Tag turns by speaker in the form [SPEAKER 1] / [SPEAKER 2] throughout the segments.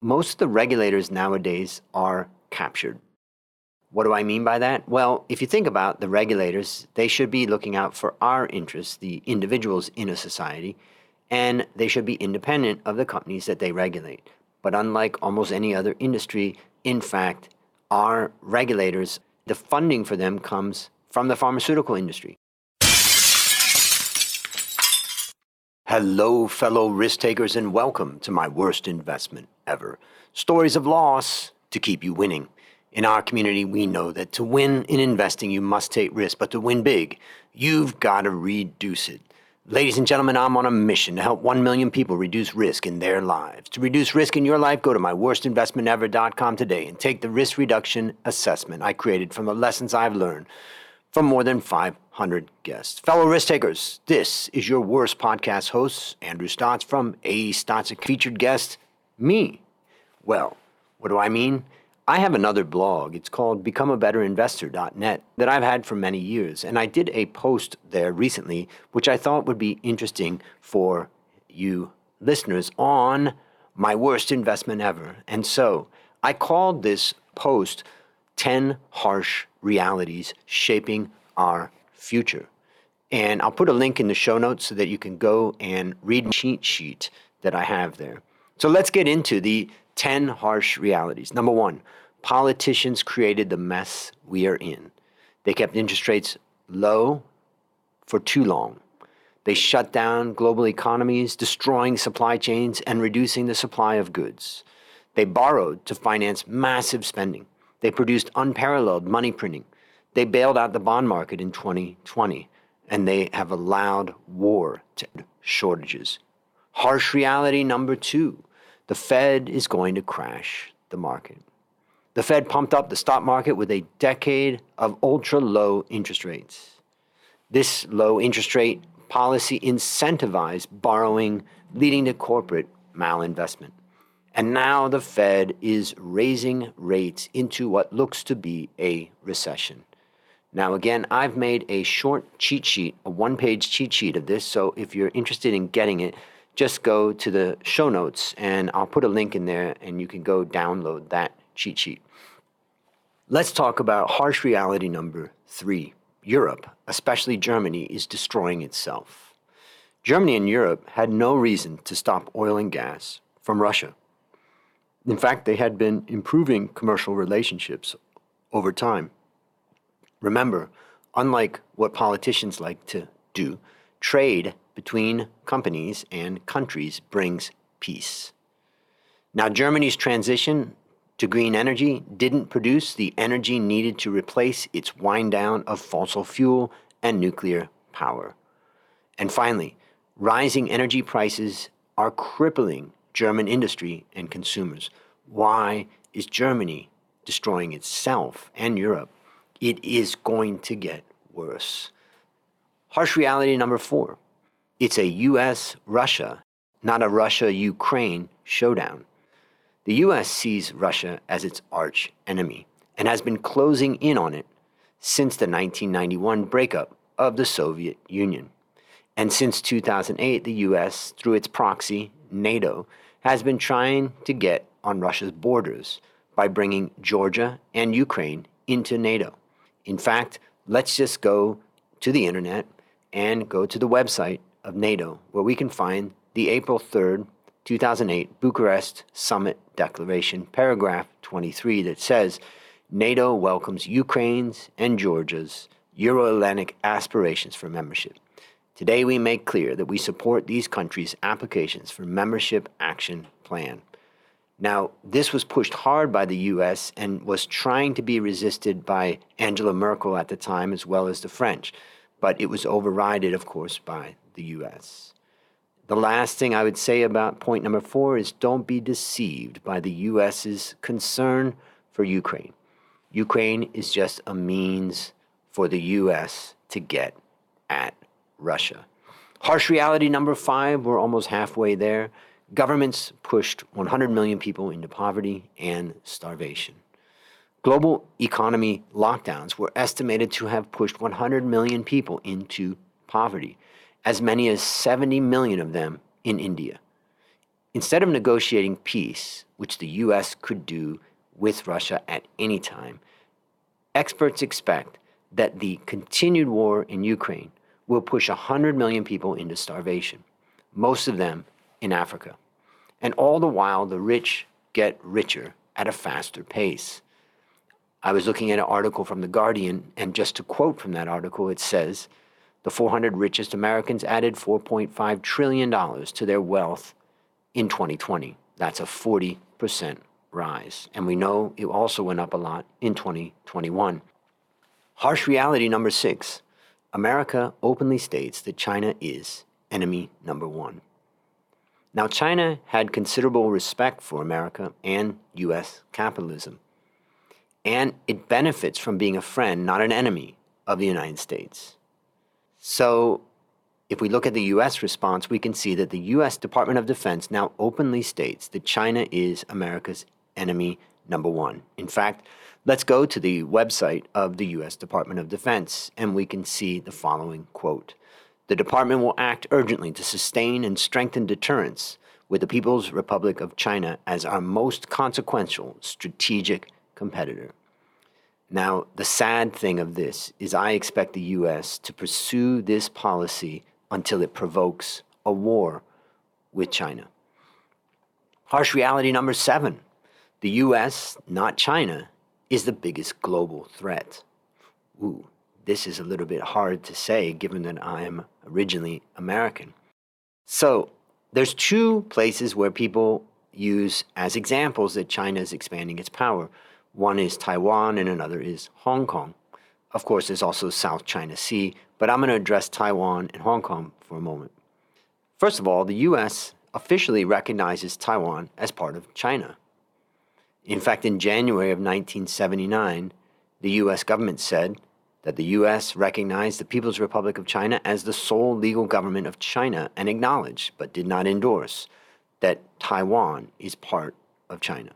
[SPEAKER 1] most of the regulators nowadays are captured. What do I mean by that? Well, if you think about the regulators, they should be looking out for our interests, the individuals in a society, and they should be independent of the companies that they regulate. But unlike almost any other industry, in fact, our regulators, the funding for them comes from the pharmaceutical industry. Hello, fellow risk takers, and welcome to my worst investment ever. Stories of loss to keep you winning. In our community, we know that to win in investing, you must take risk, but to win big, you've got to reduce it. Ladies and gentlemen, I'm on a mission to help 1 million people reduce risk in their lives. To reduce risk in your life, go to myworstinvestmentever.com today and take the risk reduction assessment I created from the lessons I've learned from more than 500 guests. Fellow risk takers, this is your worst podcast host, Andrew Stotz from A. Stotz, featured guest, me. Well, what do I mean? I have another blog. It's called becomeabetterinvestor.net that I've had for many years. And I did a post there recently, which I thought would be interesting for you listeners on my worst investment ever. And so I called this post 10 Harsh Realities Shaping Our Future. And I'll put a link in the show notes so that you can go and read the cheat sheet that I have there. So let's get into the 10 harsh realities. Number one, politicians created the mess we are in. They kept interest rates low for too long. They shut down global economies, destroying supply chains and reducing the supply of goods. They borrowed to finance massive spending. They produced unparalleled money printing. They bailed out the bond market in 2020, and they have allowed war to shortages. Harsh reality number two the Fed is going to crash the market. The Fed pumped up the stock market with a decade of ultra low interest rates. This low interest rate policy incentivized borrowing, leading to corporate malinvestment. And now the Fed is raising rates into what looks to be a recession. Now, again, I've made a short cheat sheet, a one page cheat sheet of this. So if you're interested in getting it, just go to the show notes and I'll put a link in there and you can go download that cheat sheet. Let's talk about harsh reality number three. Europe, especially Germany, is destroying itself. Germany and Europe had no reason to stop oil and gas from Russia. In fact, they had been improving commercial relationships over time. Remember, unlike what politicians like to do, trade between companies and countries brings peace. Now, Germany's transition to green energy didn't produce the energy needed to replace its wind down of fossil fuel and nuclear power. And finally, rising energy prices are crippling German industry and consumers. Why is Germany destroying itself and Europe? It is going to get worse. Harsh reality number four it's a US Russia, not a Russia Ukraine showdown. The US sees Russia as its arch enemy and has been closing in on it since the 1991 breakup of the Soviet Union. And since 2008, the US, through its proxy, NATO, has been trying to get on Russia's borders by bringing Georgia and Ukraine into NATO. In fact, let's just go to the internet and go to the website of NATO, where we can find the April 3rd, 2008 Bucharest Summit Declaration, paragraph 23, that says NATO welcomes Ukraine's and Georgia's Euro Atlantic aspirations for membership. Today, we make clear that we support these countries' applications for membership action plan. Now, this was pushed hard by the US and was trying to be resisted by Angela Merkel at the time as well as the French, but it was overridden, of course, by the US. The last thing I would say about point number four is don't be deceived by the US's concern for Ukraine. Ukraine is just a means for the US to get at Russia. Harsh reality number five, we're almost halfway there. Governments pushed 100 million people into poverty and starvation. Global economy lockdowns were estimated to have pushed 100 million people into poverty as many as 70 million of them in India. Instead of negotiating peace, which the US could do with Russia at any time, experts expect that the continued war in Ukraine will push 100 million people into starvation, most of them in Africa. And all the while, the rich get richer at a faster pace. I was looking at an article from The Guardian, and just to quote from that article, it says the 400 richest Americans added $4.5 trillion to their wealth in 2020. That's a 40% rise. And we know it also went up a lot in 2021. Harsh reality number six America openly states that China is enemy number one. Now, China had considerable respect for America and U.S. capitalism, and it benefits from being a friend, not an enemy, of the United States. So, if we look at the U.S. response, we can see that the U.S. Department of Defense now openly states that China is America's enemy number one. In fact, let's go to the website of the U.S. Department of Defense, and we can see the following quote The department will act urgently to sustain and strengthen deterrence with the People's Republic of China as our most consequential strategic competitor. Now, the sad thing of this is I expect the U.S. to pursue this policy until it provokes a war with China. Harsh reality number seven the U.S., not China, is the biggest global threat. Ooh, this is a little bit hard to say given that I am originally American. So, there's two places where people use as examples that China is expanding its power. One is Taiwan and another is Hong Kong. Of course, there's also South China Sea, but I'm going to address Taiwan and Hong Kong for a moment. First of all, the US officially recognizes Taiwan as part of China. In fact, in January of 1979, the US government said that the US recognized the People's Republic of China as the sole legal government of China and acknowledged, but did not endorse, that Taiwan is part of China.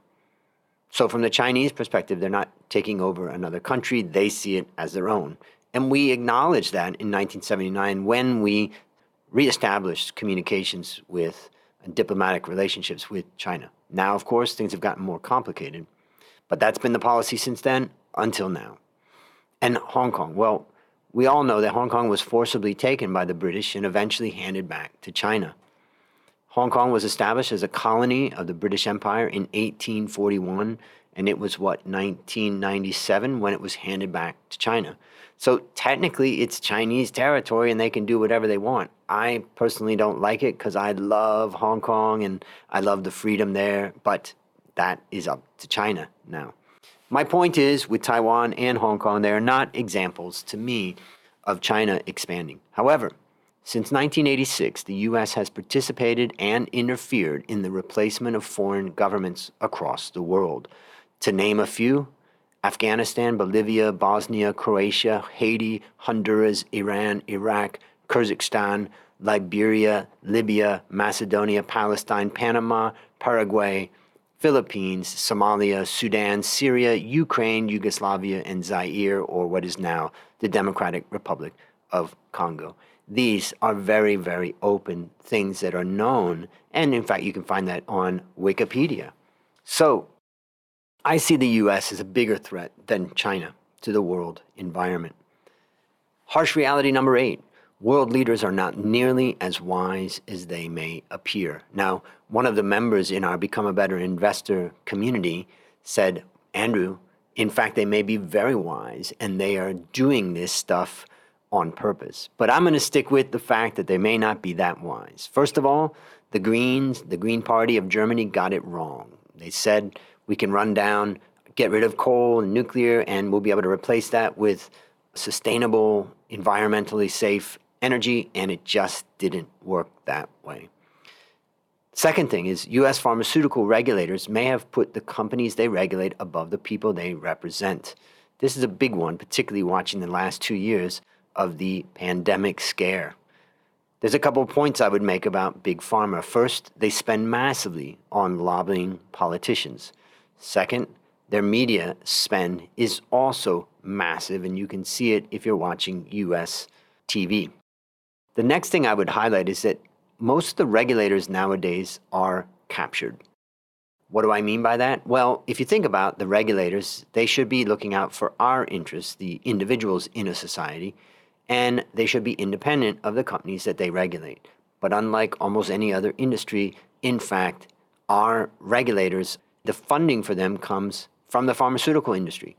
[SPEAKER 1] So, from the Chinese perspective, they're not taking over another country, they see it as their own. And we acknowledged that in 1979 when we reestablished communications with uh, diplomatic relationships with China. Now, of course, things have gotten more complicated, but that's been the policy since then until now. And Hong Kong, well, we all know that Hong Kong was forcibly taken by the British and eventually handed back to China. Hong Kong was established as a colony of the British Empire in 1841, and it was what, 1997 when it was handed back to China. So technically, it's Chinese territory and they can do whatever they want. I personally don't like it because I love Hong Kong and I love the freedom there, but that is up to China now. My point is with Taiwan and Hong Kong, they are not examples to me of China expanding. However, since 1986, the U.S. has participated and interfered in the replacement of foreign governments across the world. To name a few, Afghanistan, Bolivia, Bosnia, Croatia, Haiti, Honduras, Iran, Iraq, Kyrgyzstan, Liberia, Libya, Macedonia, Palestine, Panama, Paraguay, Philippines, Somalia, Sudan, Syria, Ukraine, Yugoslavia, and Zaire, or what is now the Democratic Republic of Congo. These are very, very open things that are known, and in fact, you can find that on Wikipedia. So, I see the US as a bigger threat than China to the world environment. Harsh reality number eight world leaders are not nearly as wise as they may appear. Now, one of the members in our Become a Better Investor community said, Andrew, in fact, they may be very wise and they are doing this stuff on purpose. But I'm going to stick with the fact that they may not be that wise. First of all, the Greens, the Green Party of Germany, got it wrong. They said we can run down, get rid of coal and nuclear, and we'll be able to replace that with sustainable, environmentally safe energy, and it just didn't work that way. Second thing is, US pharmaceutical regulators may have put the companies they regulate above the people they represent. This is a big one, particularly watching the last two years of the pandemic scare. There's a couple of points I would make about Big Pharma. First, they spend massively on lobbying politicians. Second, their media spend is also massive, and you can see it if you're watching US TV. The next thing I would highlight is that most of the regulators nowadays are captured. What do I mean by that? Well, if you think about the regulators, they should be looking out for our interests, the individuals in a society, and they should be independent of the companies that they regulate. But unlike almost any other industry, in fact, our regulators, the funding for them comes from the pharmaceutical industry.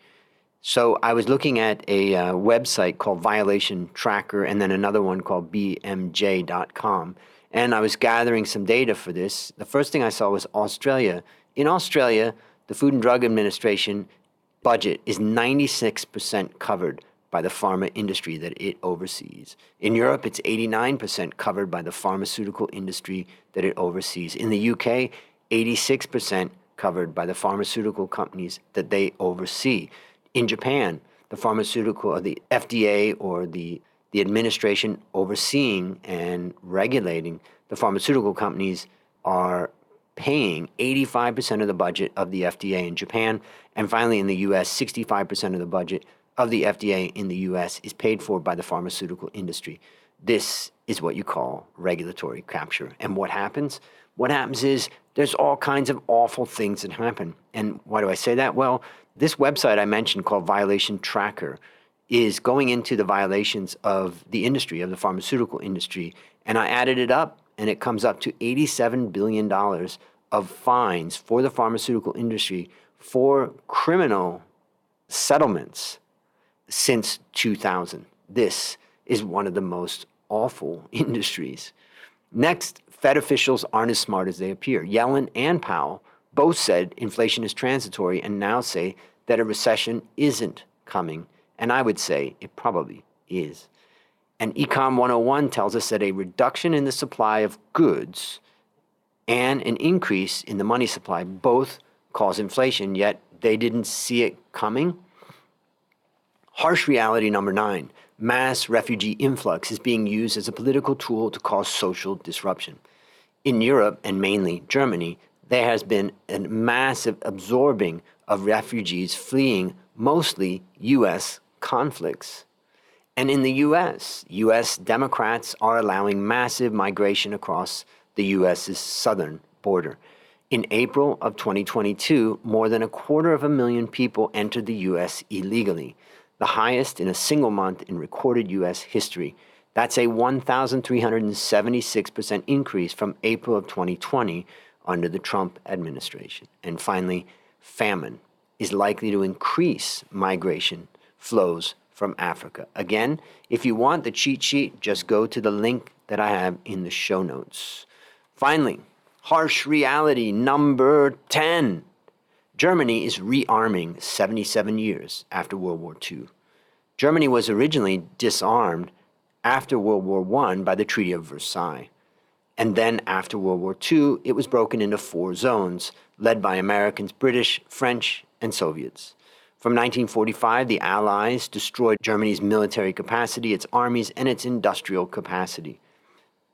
[SPEAKER 1] So I was looking at a uh, website called Violation Tracker and then another one called BMJ.com. And I was gathering some data for this. The first thing I saw was Australia. In Australia, the Food and Drug Administration budget is 96% covered by the pharma industry that it oversees. In Europe, it's 89% covered by the pharmaceutical industry that it oversees. In the UK, 86% covered by the pharmaceutical companies that they oversee in Japan, the pharmaceutical or the FDA or the the administration overseeing and regulating the pharmaceutical companies are paying 85% of the budget of the FDA in Japan. And finally, in the US, 65% of the budget of the FDA in the US is paid for by the pharmaceutical industry. This is what you call regulatory capture. And what happens? What happens is there's all kinds of awful things that happen. And why do I say that? Well, this website I mentioned called Violation Tracker is going into the violations of the industry, of the pharmaceutical industry. And I added it up, and it comes up to $87 billion of fines for the pharmaceutical industry for criminal settlements since 2000. This is one of the most awful industries. Next, Fed officials aren't as smart as they appear. Yellen and Powell both said inflation is transitory and now say that a recession isn't coming. And I would say it probably is. And Econ 101 tells us that a reduction in the supply of goods and an increase in the money supply both cause inflation, yet they didn't see it coming. Harsh reality number nine mass refugee influx is being used as a political tool to cause social disruption. In Europe and mainly Germany, there has been a massive absorbing of refugees fleeing mostly U.S. conflicts. And in the U.S., U.S. Democrats are allowing massive migration across the U.S.'s southern border. In April of 2022, more than a quarter of a million people entered the U.S. illegally, the highest in a single month in recorded U.S. history. That's a 1,376% increase from April of 2020 under the Trump administration. And finally, famine is likely to increase migration flows from Africa. Again, if you want the cheat sheet, just go to the link that I have in the show notes. Finally, harsh reality number 10. Germany is rearming 77 years after World War II. Germany was originally disarmed after World War I by the Treaty of Versailles. And then after World War II, it was broken into four zones, led by Americans, British, French, and Soviets. From 1945, the Allies destroyed Germany's military capacity, its armies, and its industrial capacity.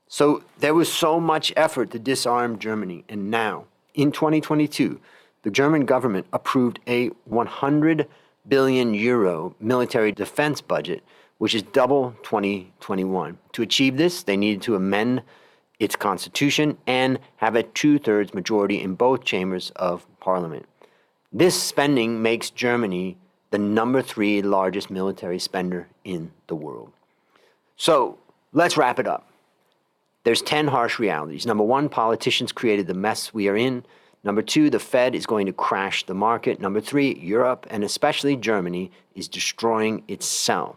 [SPEAKER 1] So there was so much effort to disarm Germany. And now, in 2022, the German government approved a 100 billion euro military defense budget, which is double 2021. To achieve this, they needed to amend its constitution and have a two thirds majority in both chambers of parliament. This spending makes Germany the number three largest military spender in the world. So let's wrap it up. There's 10 harsh realities. Number one, politicians created the mess we are in. Number two, the Fed is going to crash the market. Number three, Europe and especially Germany is destroying itself.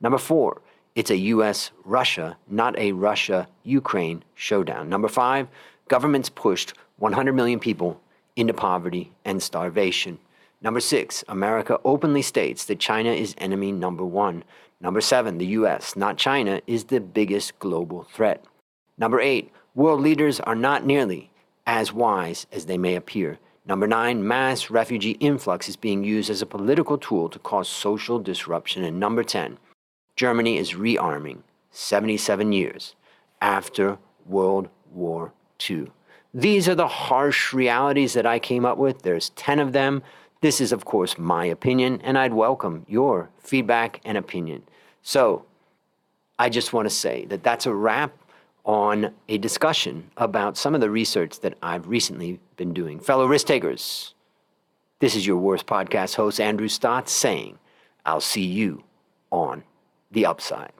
[SPEAKER 1] Number four, it's a US Russia, not a Russia Ukraine showdown. Number five, governments pushed 100 million people into poverty and starvation. Number six, America openly states that China is enemy number one. Number seven, the US, not China, is the biggest global threat. Number eight, world leaders are not nearly as wise as they may appear. Number nine, mass refugee influx is being used as a political tool to cause social disruption. And number 10, Germany is rearming 77 years after World War II. These are the harsh realities that I came up with. There's 10 of them. This is, of course, my opinion, and I'd welcome your feedback and opinion. So, I just want to say that that's a wrap on a discussion about some of the research that I've recently been doing. Fellow risk takers, this is your worst podcast host, Andrew Stotz, saying, I'll see you on the upside.